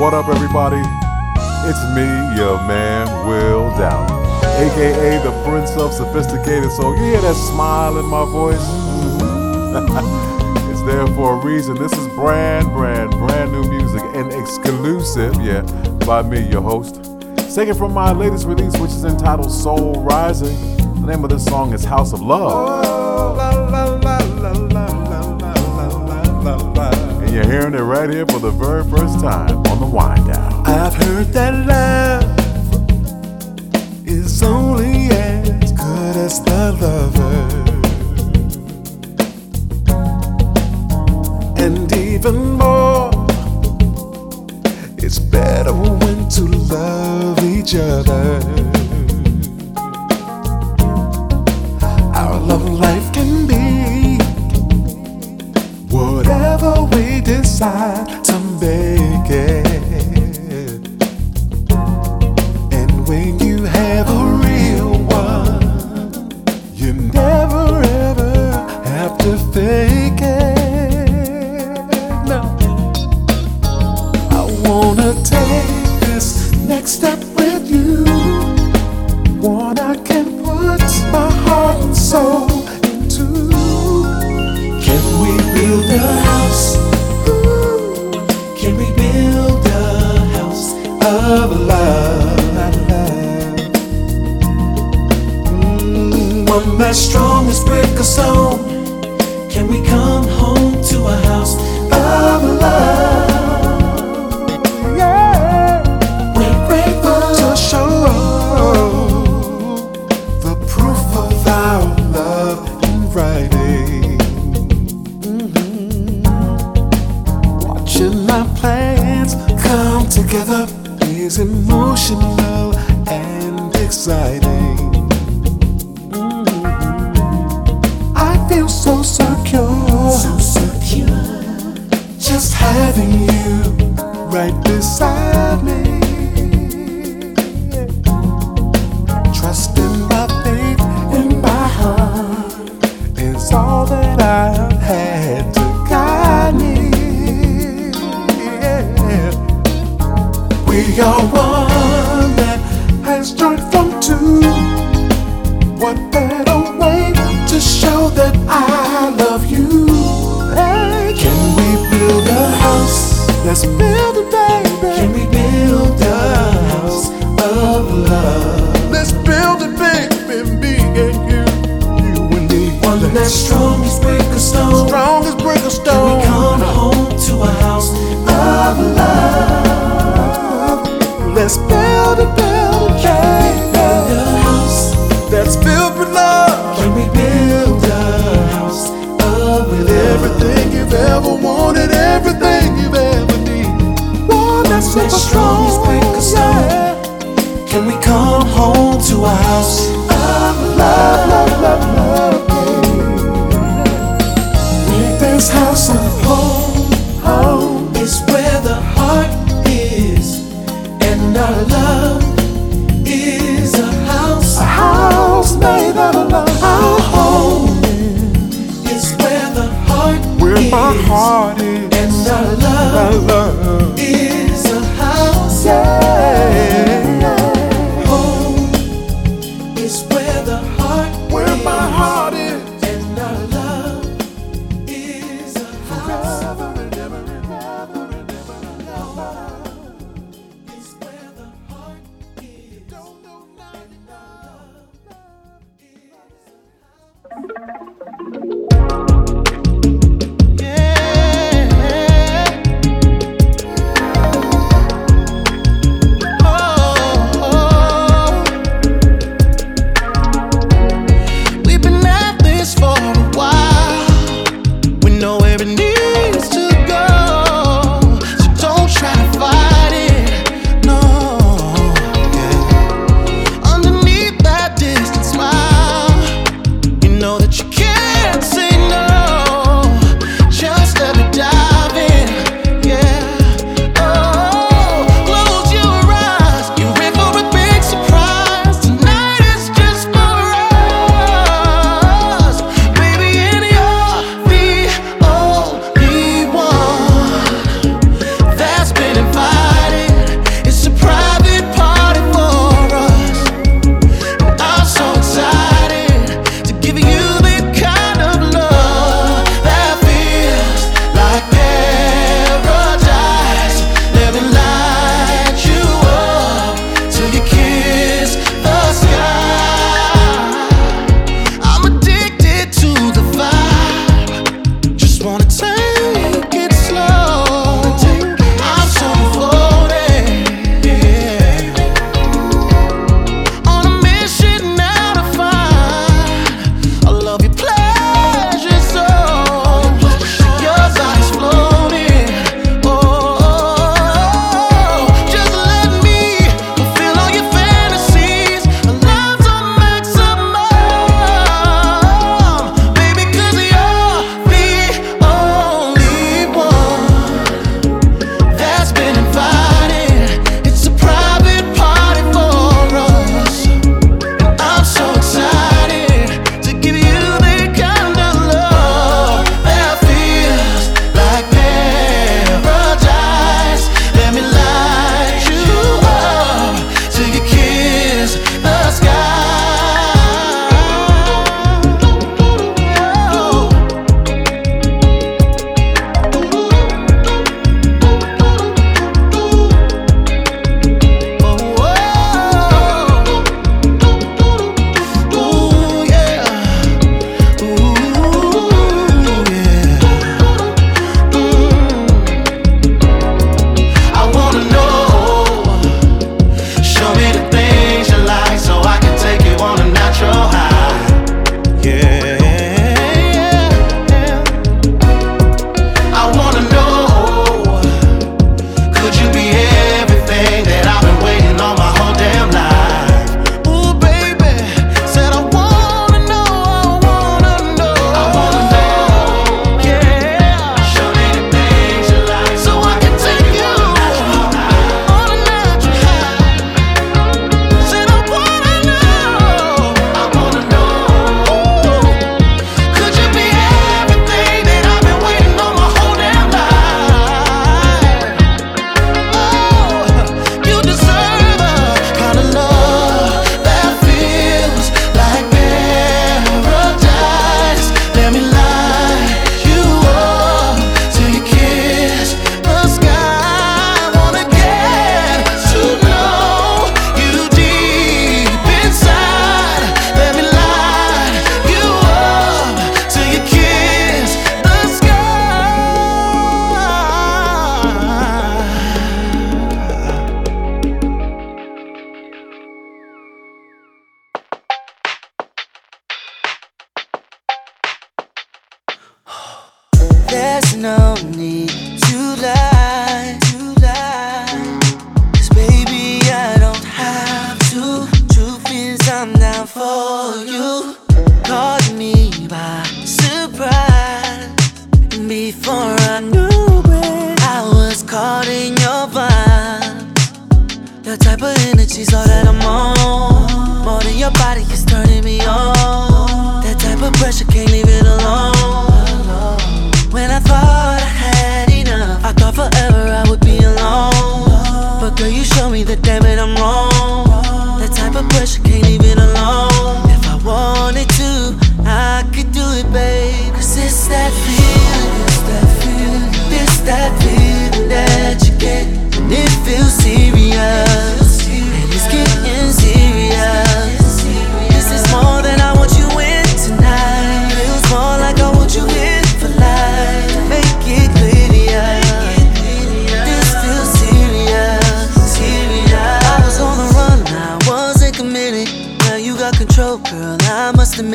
What up, everybody? It's me, your man, Will Downing, aka the Prince of Sophisticated. So, you hear that smile in my voice? it's there for a reason. This is brand, brand, brand new music and exclusive, yeah, by me, your host. Taken from my latest release, which is entitled Soul Rising. The name of this song is House of Love. You're hearing it right here for the very first time on the wind down. I've heard that love is only as good as the lover. And even more, it's better when to love each other. decide to make it. And when you have a real one, you never ever have to fail.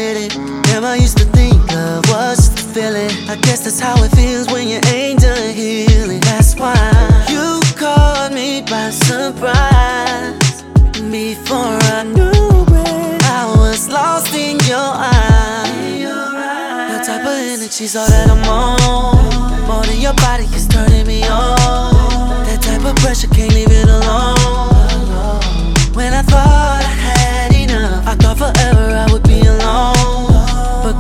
I it. I used to think was just a feeling. I guess that's how it feels when you ain't done healing. That's why you caught me by surprise. Before I knew it, I was lost in your eyes. Your type of energy's all that I'm on. More than your body is turning me on. That type of pressure can't leave it alone. When I thought I had enough, I thought forever I would be alone.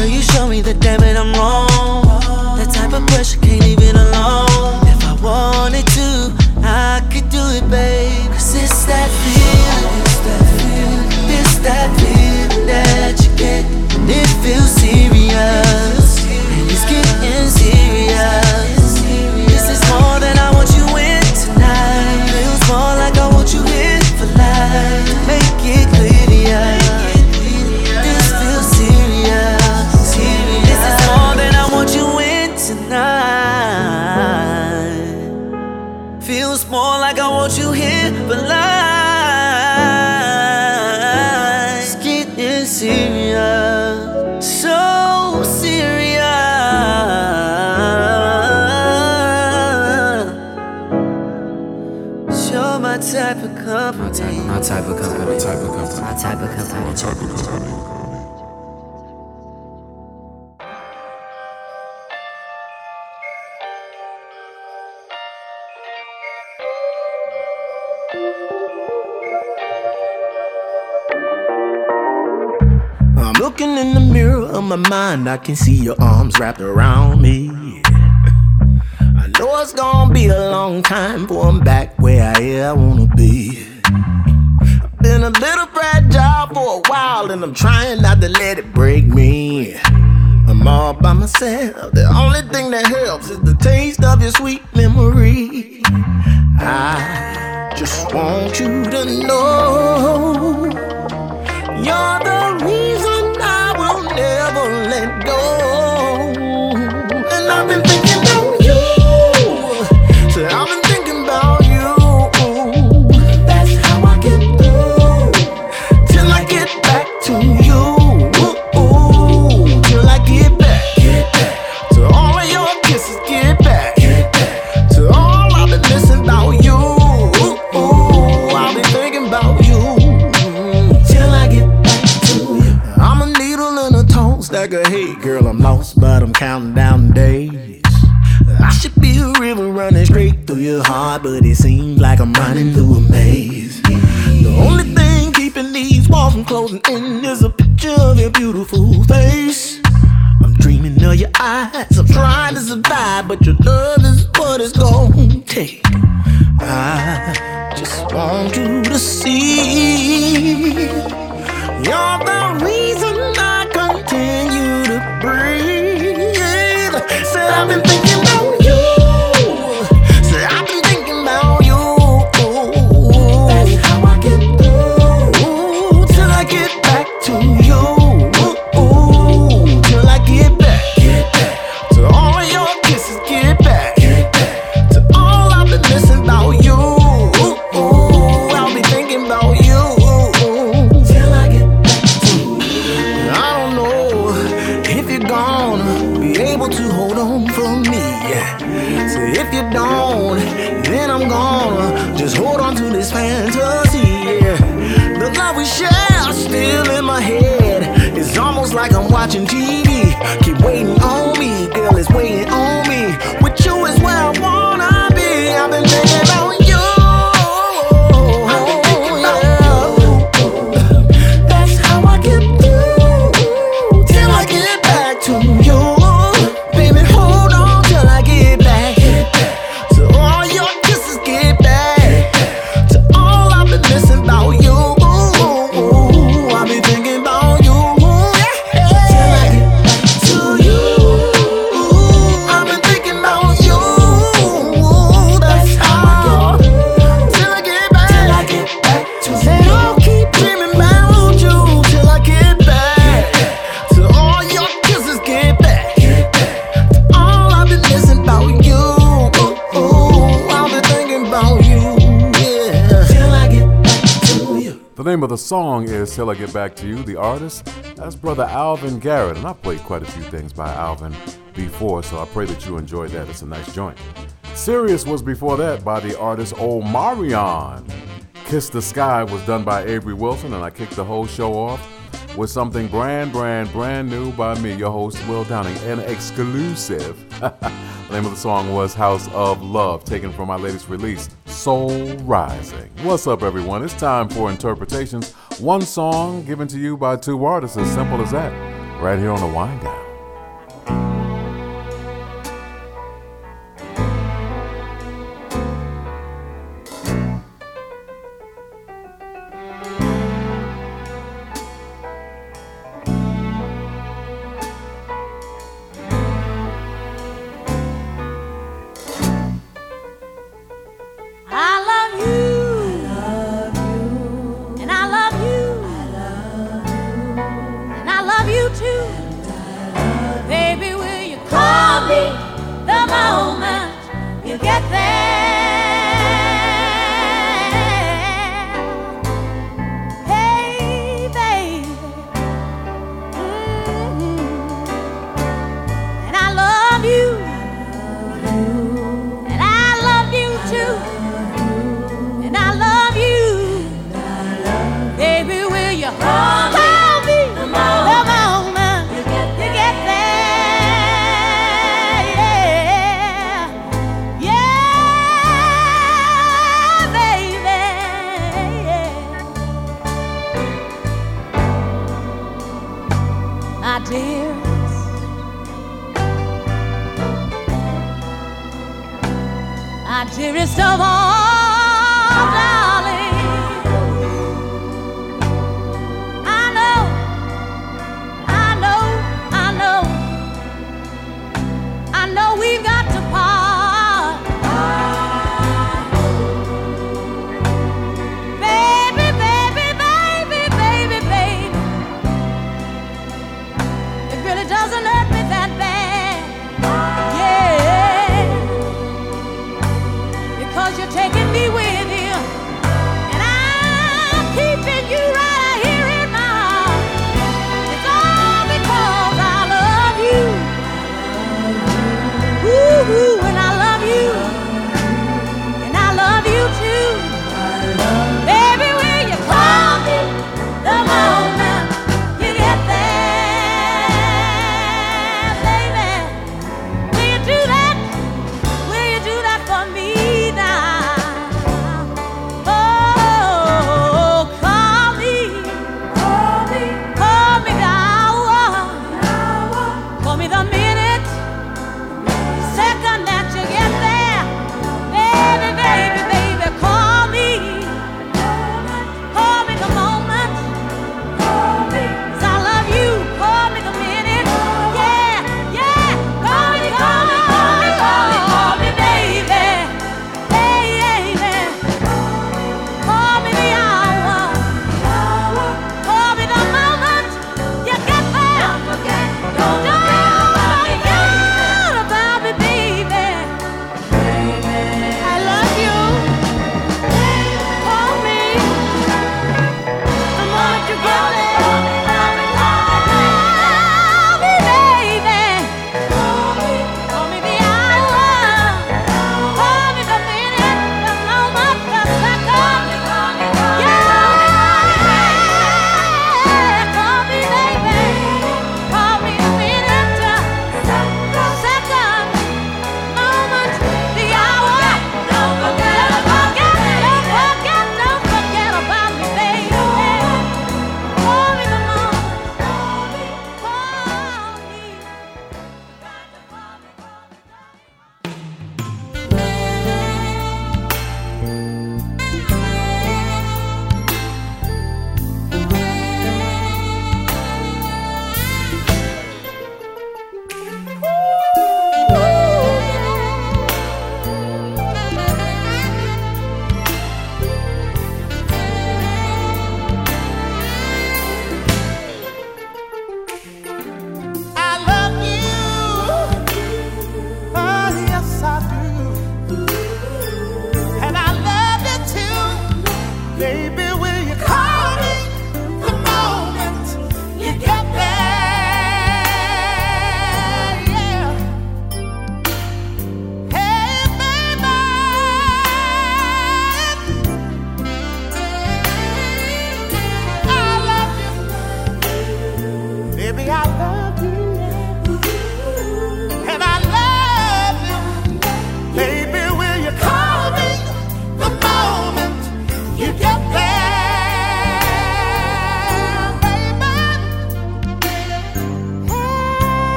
Girl, you show me that damn it, I'm wrong. That type of pressure can't leave it alone. If I wanted to, I could do it, babe. Cause it's that feeling, it's that feeling, it's that feeling that you get. And it feels serious, company. My type of company. Type of company. My type of company. Type of company. I'm looking in the mirror of my mind, I can see your arms wrapped around me. I know it's gonna be a long time before I'm back where I, I wanna be. Been a little fragile for a while, and I'm trying not to let it break me. I'm all by myself, the only thing that helps is the taste of your sweet memory. I just want you to know. You're the lost, but I'm counting down the days. I should be a river running straight through your heart, but it seems like I'm running through a maze. The only thing keeping these walls from closing in is a picture of your beautiful face. I'm dreaming of your eyes. I'm trying to survive, but your love is what it's gonna take. I just want you to see you're the reason if you don't, then I'm gonna just hold on to this fantasy. The love we share still in my head. It's almost like I'm watching TV. Keep waiting on me, girl, it's waiting on me. With you is where I wanna song is Till I Get Back to You. The artist, that's brother Alvin Garrett. And I played quite a few things by Alvin before, so I pray that you enjoyed that. It's a nice joint. Sirius was before that by the artist Omarion. Kiss the Sky was done by Avery Wilson, and I kicked the whole show off with something brand, brand, brand new by me, your host, Will Downing, an exclusive. the name of the song was House of Love, taken from my latest release, Soul Rising. What's up, everyone? It's time for interpretations. One song given to you by two artists, as simple as that, right here on the Wine Down.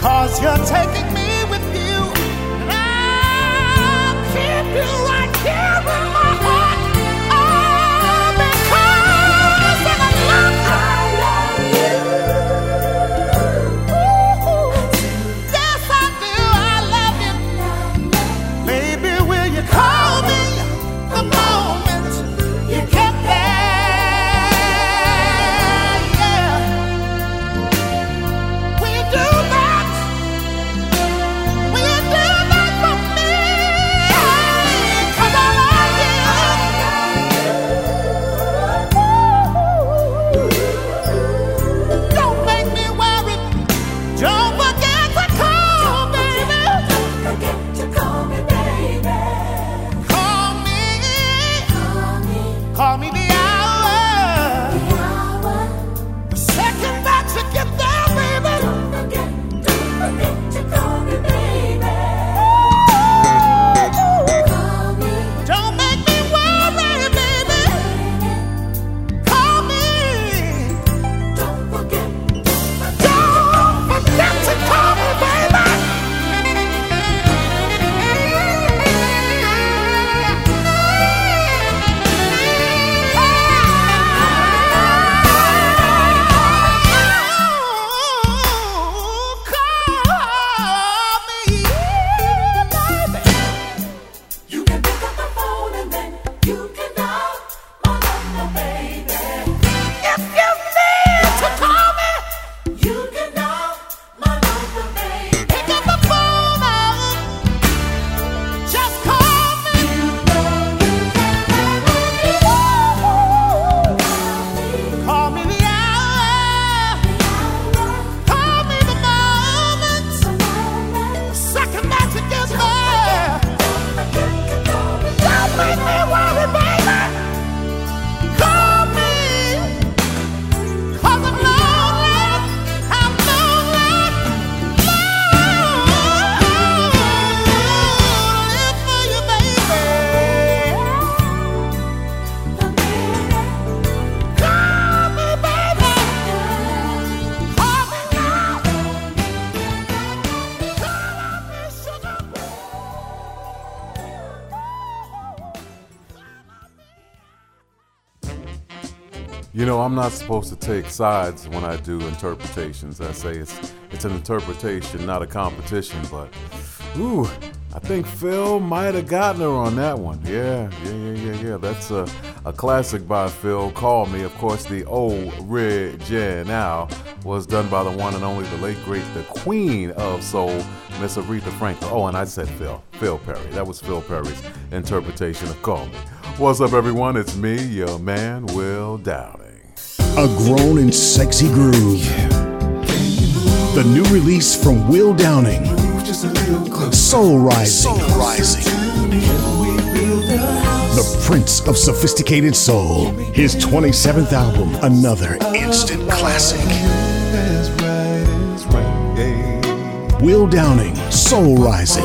Cause you're taking me I'm not supposed to take sides when I do interpretations. I say it's it's an interpretation, not a competition. But, ooh, I think Phil might have gotten her on that one. Yeah, yeah, yeah, yeah, yeah. That's a, a classic by Phil. Call Me. Of course, the old original was done by the one and only, the late great, the queen of soul, Miss Aretha Franklin. Oh, and I said Phil, Phil Perry. That was Phil Perry's interpretation of Call Me. What's up, everyone? It's me, your man, Will Downing. A grown and sexy groove. The new release from Will Downing. Soul Rising. Rising. The Prince of Sophisticated Soul. His 27th album, another instant classic. Will Downing, Soul Rising.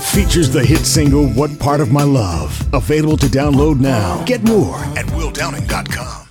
Features the hit single What Part of My Love. Available to download now. Get more at willdowning.com.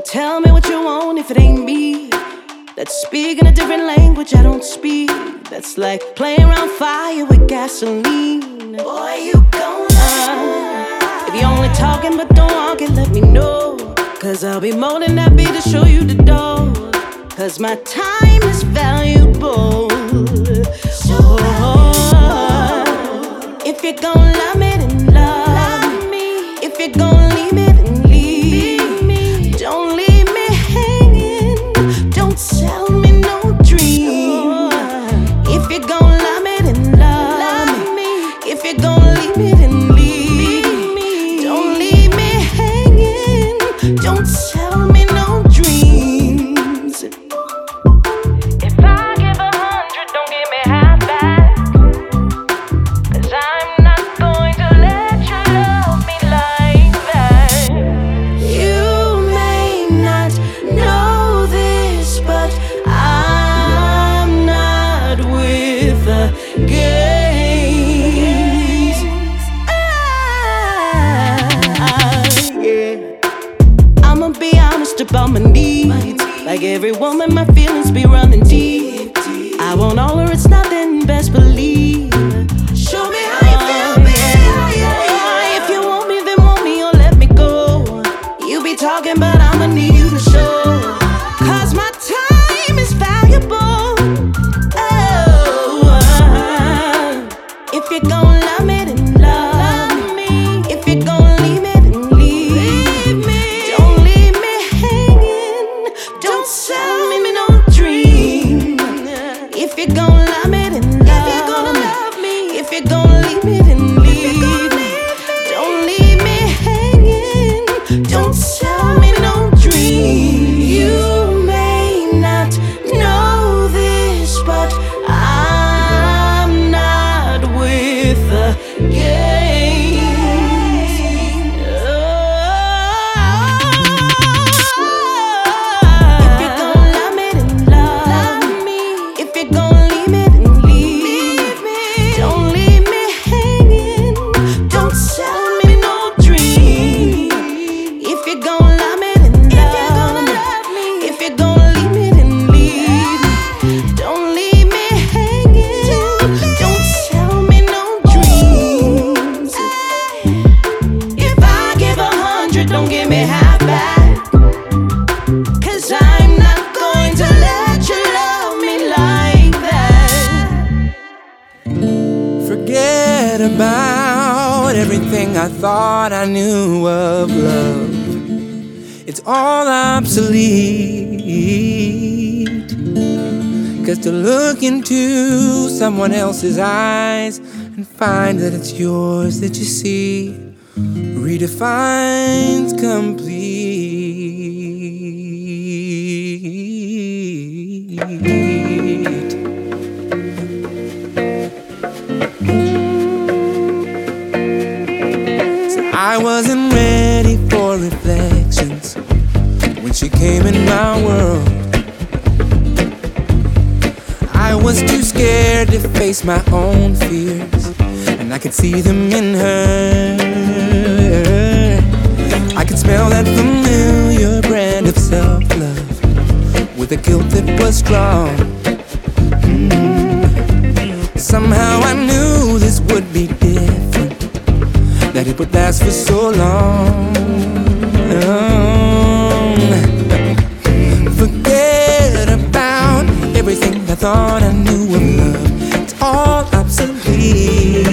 Don't tell me what you want if it ain't me. That's speaking a different language I don't speak. That's like playing around fire with gasoline. Boy, you gon' uh, If you're only talking but don't walk it, let me know. Cause I'll be more than happy to show you the door. Cause my time is valuable. So oh. If you're gon' love me. Someone else's eyes and find that it's yours that you see redefines complete. Face my own fears, and I could see them in her. I could smell that familiar brand of self love with a guilt that was strong. Mm. Somehow I knew this would be different, that it would last for so long. Forget about everything I thought I knew of love. All obsolete.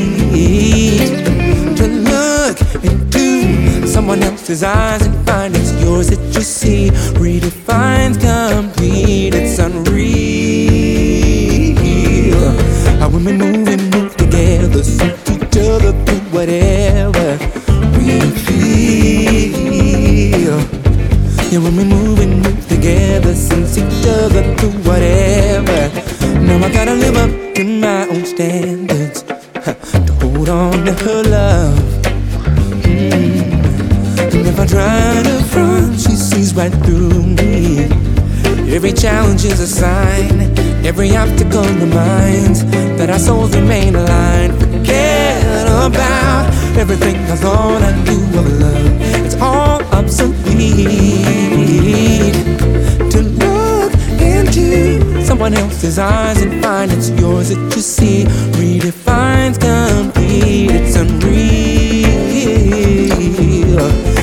To look into someone else's eyes and find it's yours that you see redefines complete. It's unreal. How when we move and move together, suit each other through whatever we feel. Yeah, when we move and move together, sense each other through whatever. Now I gotta live up Every challenge is a sign, every obstacle reminds that our souls remain aligned. Forget about everything I thought I knew of love. It's all obsolete. To look into someone else's eyes and find it's yours that you see redefines complete. It's unreal.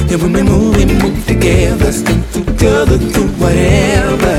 Yeah, when we move, we move together, stick together through whatever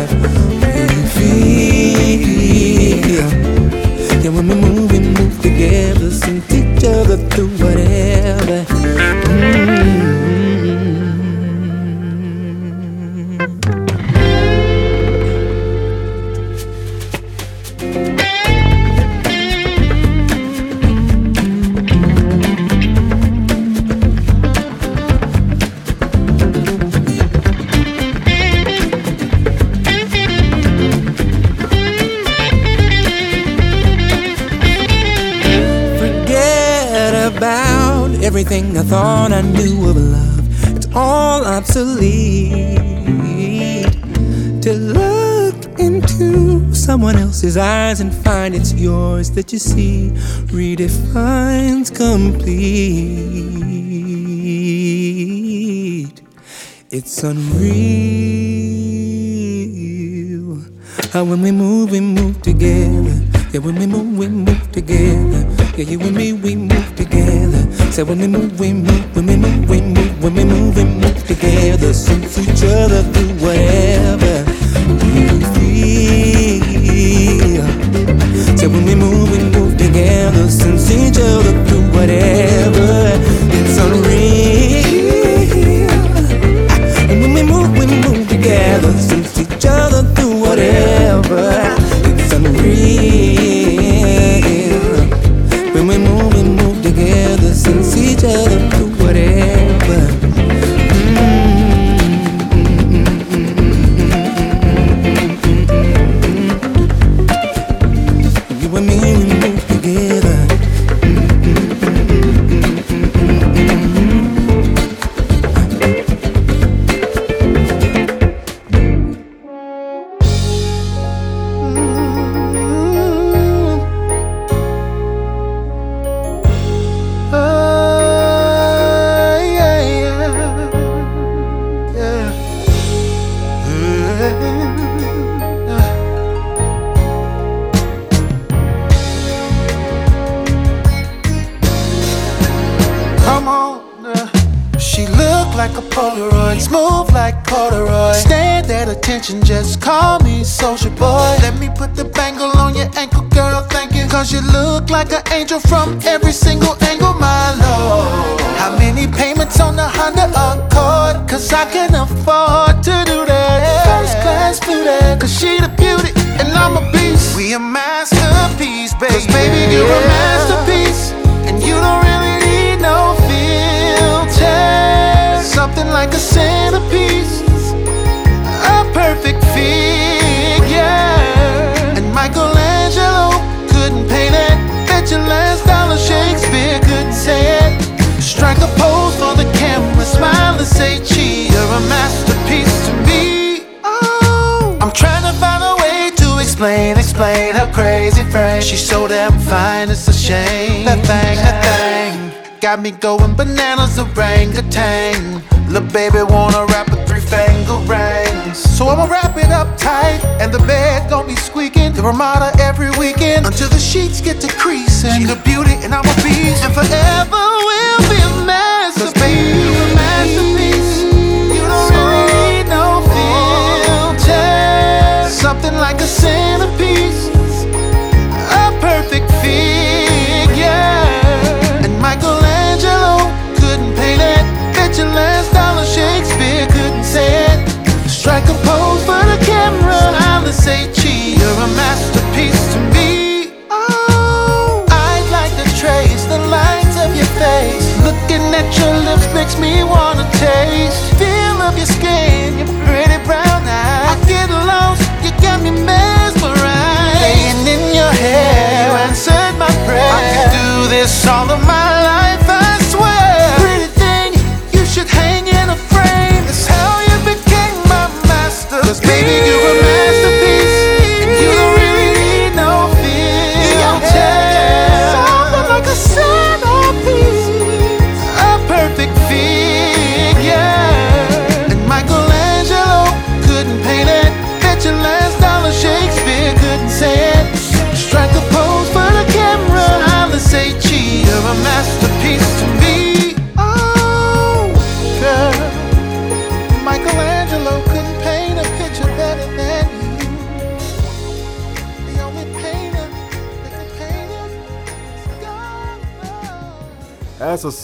thought I knew of love. It's all obsolete. To look into someone else's eyes and find it's yours that you see redefines complete. It's unreal. How when we move, we move together. Yeah, when we move, we move together. Yeah, you and me, we move together. Say when we move, we move, when we move, we move, when we move, we move together. Sense each other through whatever we feel. Say when we move, we move together. Sense each other angel from every single angle, my lord. How many payments on the Honda Accord? Cause I can afford She's so damn fine, it's a shame. That thing, that thing. Got me going bananas, orangutan. Little baby wanna wrap a three finger rings. So I'ma wrap it up tight, and the bed gon' be squeaking. The Ramada every weekend until the sheets get to creasing. She the beauty, and I'm a beast, and forever we'll be a masterpiece. baby, you a masterpiece. You don't really need no oh. filter. Something like a centerpiece,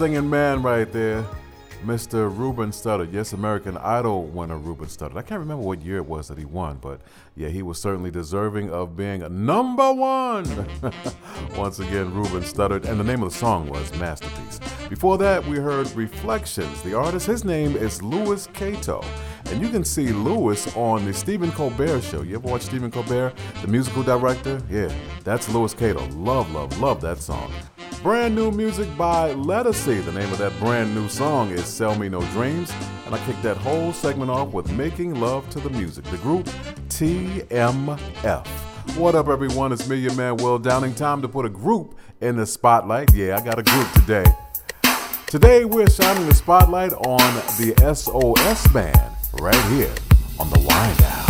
singing man right there, Mr. Ruben Studdard. Yes, American Idol winner Ruben Studdard. I can't remember what year it was that he won, but yeah, he was certainly deserving of being number one. Once again, Ruben Studdard, and the name of the song was Masterpiece. Before that, we heard Reflections. The artist, his name is Louis Cato. And you can see Louis on the Stephen Colbert show. You ever watch Stephen Colbert, the musical director? Yeah, that's Louis Cato. Love, love, love that song. Brand new music by Lettucey. The name of that brand new song is Sell Me No Dreams. And I kicked that whole segment off with Making Love to the Music. The group TMF. What up, everyone? It's me, your man, Will Downing. Time to put a group in the spotlight. Yeah, I got a group today. Today, we're shining the spotlight on the SOS Band right here on the Wind Down.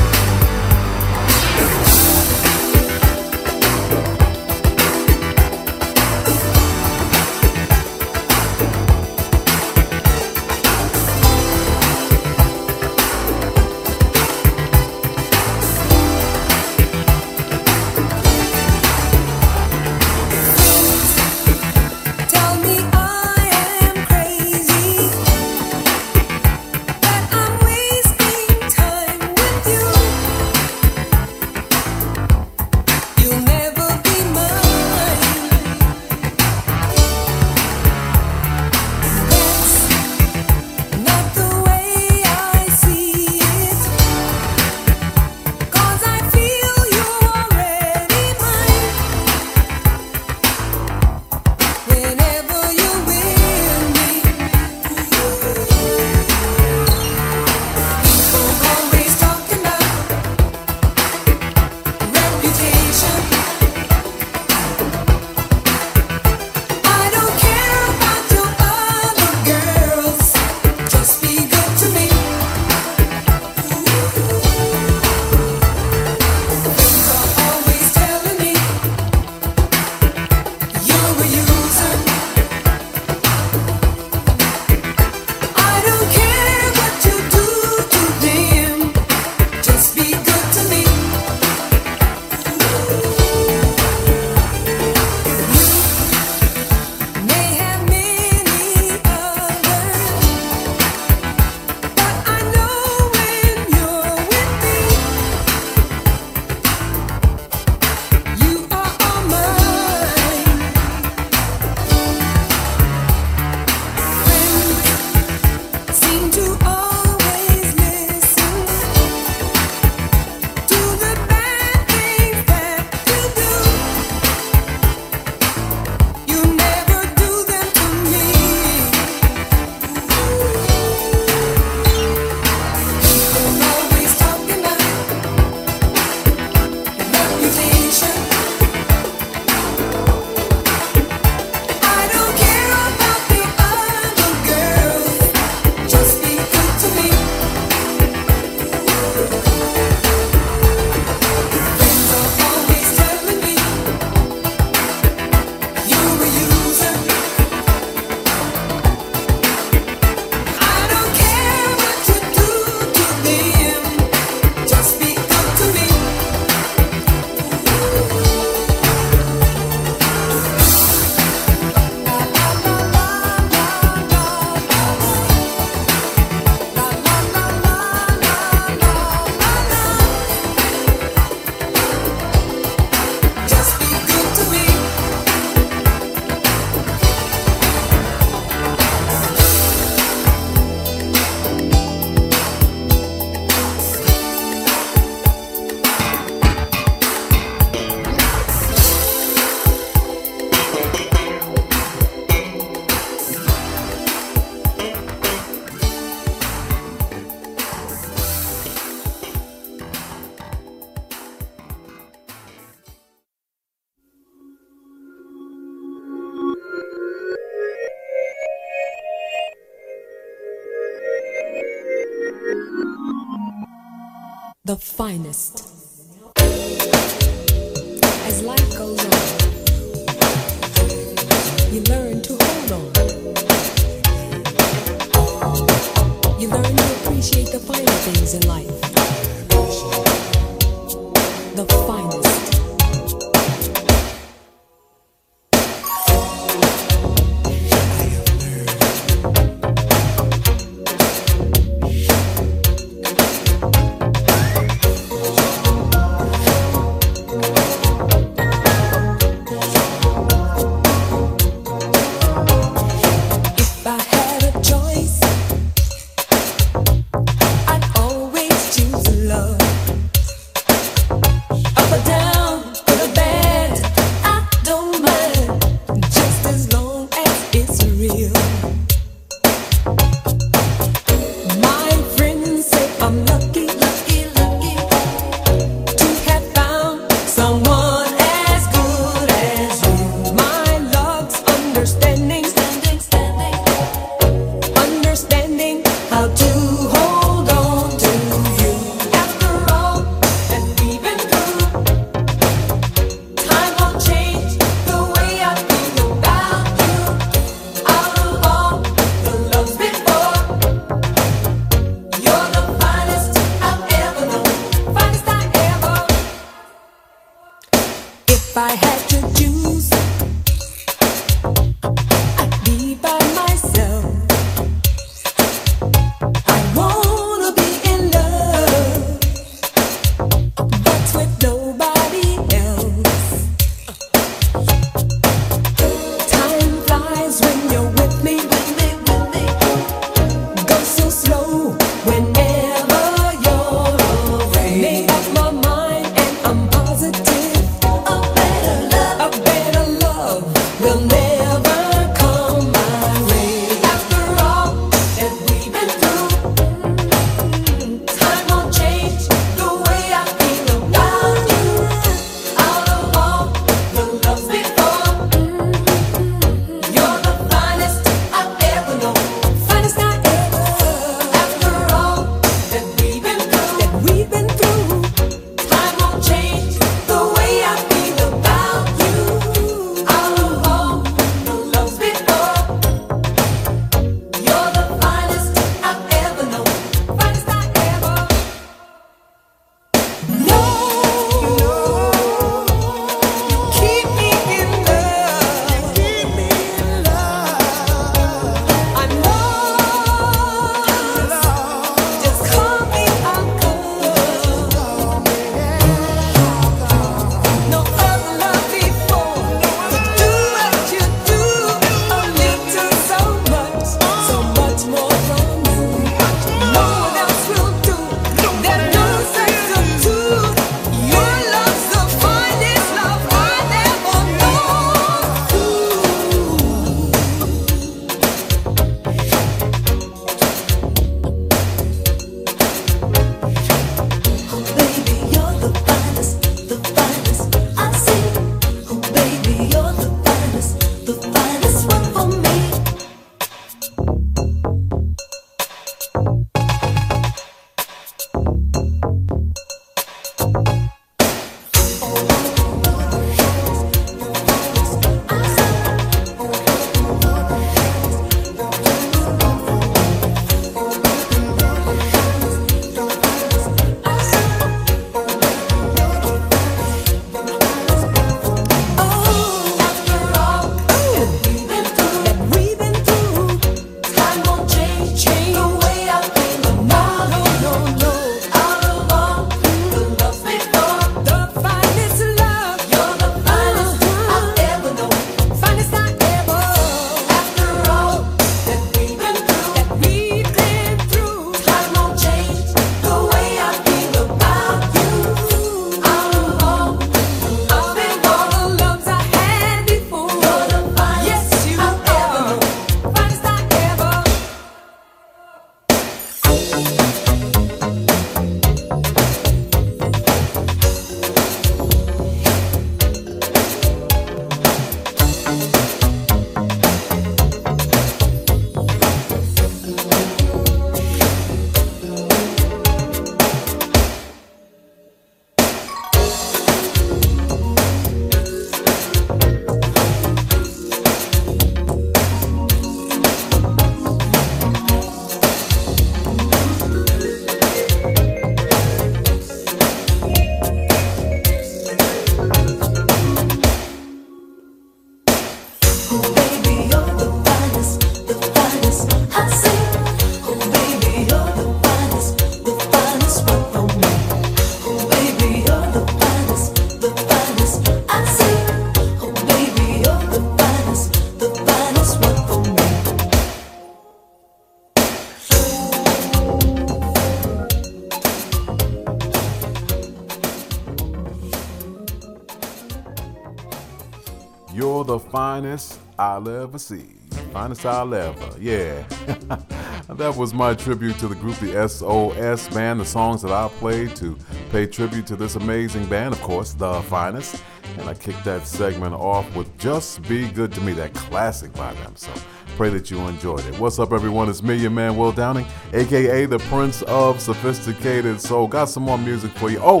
I'll ever see. Finest I'll ever. Yeah. that was my tribute to the group, the SOS Band. The songs that I played to pay tribute to this amazing band, of course, the finest. And I kicked that segment off with Just Be Good to Me, that classic by them. So pray that you enjoyed it. What's up, everyone? It's me, your man, Will Downing, aka the Prince of Sophisticated Soul. Got some more music for you. Oh,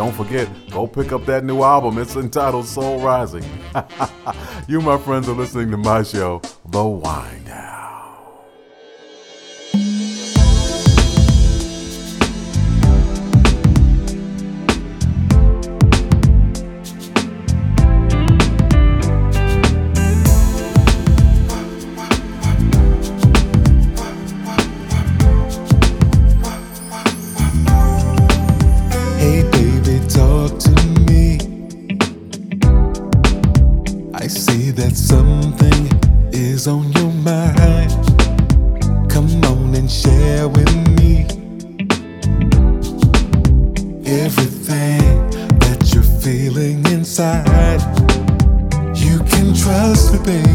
don't forget, go pick up that new album. It's entitled Soul Rising. you, my friends, are listening to my show, The Wine.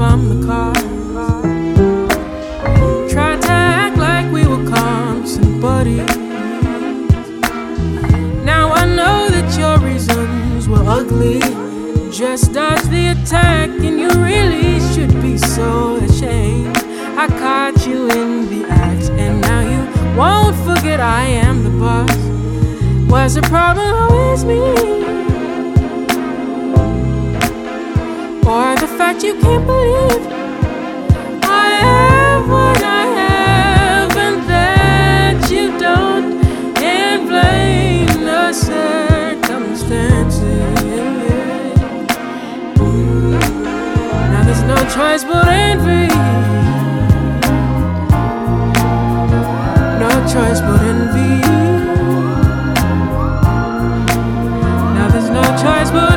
I'm the car. Tried to act like we were constant buddies. Now I know that your reasons were ugly. Just dodge the attack, and you really should be so ashamed. I caught you in the act, and now you won't forget I am the boss. Was the problem always me? Or the fact you can't believe I have what I have, and that you don't, and blame the circumstances. Now there's no choice but envy. No choice but envy. Now there's no choice but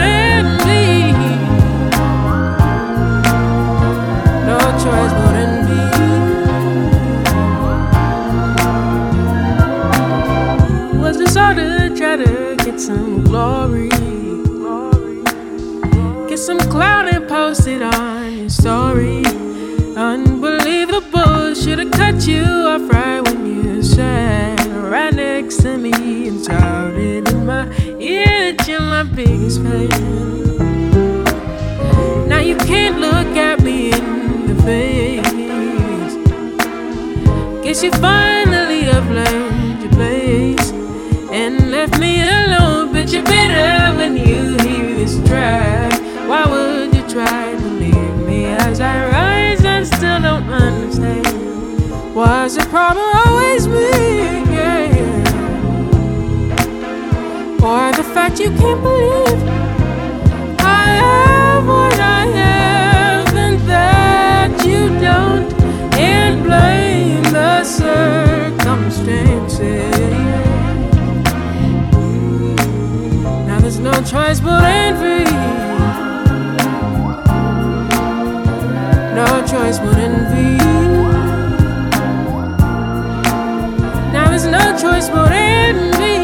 get some glory? Get some clout and post it on your story. Unbelievable, should've cut you off right when you sat right next to me and shouted in my ear that you're my biggest fan. Now you can't look at me in the face. Guess you finally have learned your place and left me alone. But you're better when you hear this track. Why would you try to leave me as I rise and still don't understand? Was the problem always me? Yeah. Or the fact you can't believe I have what I have and that you don't, and blame the circumstances. Choice but envy. No choice but envy. Now there's no choice but envy.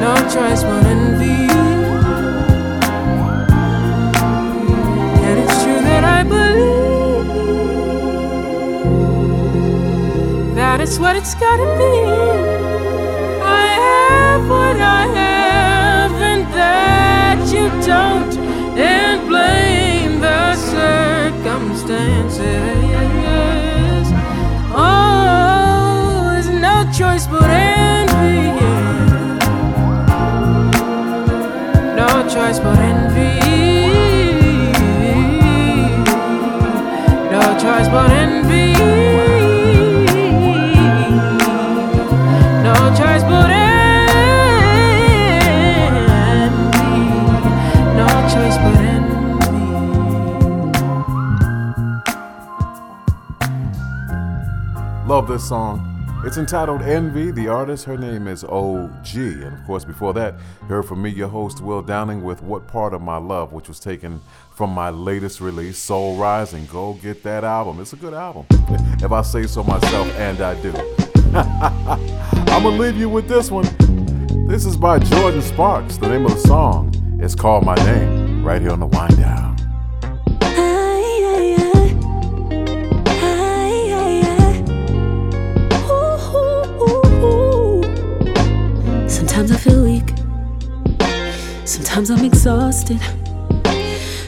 No choice but envy. And it's true that I believe that it's what it's gotta be. What I have, and that you don't, and blame the circumstances. Oh, there's no choice but envy. No choice but envy. No choice but envy. This song. It's entitled Envy. The artist, her name is OG. And of course, before that, you heard from me, your host, Will Downing, with What Part of My Love, which was taken from my latest release, Soul Rising. Go get that album. It's a good album, if I say so myself, and I do. I'm going to leave you with this one. This is by Jordin Sparks. The name of the song is called My Name, right here on the Wind Down. Feel weak. Sometimes I'm exhausted.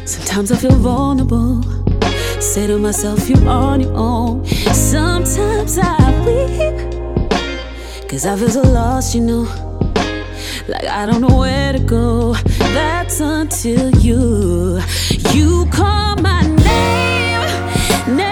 Sometimes I feel vulnerable. Say to myself, you're on your own. Sometimes I weep. Cause I feel so lost, you know. Like I don't know where to go. That's until you, you call my name, name.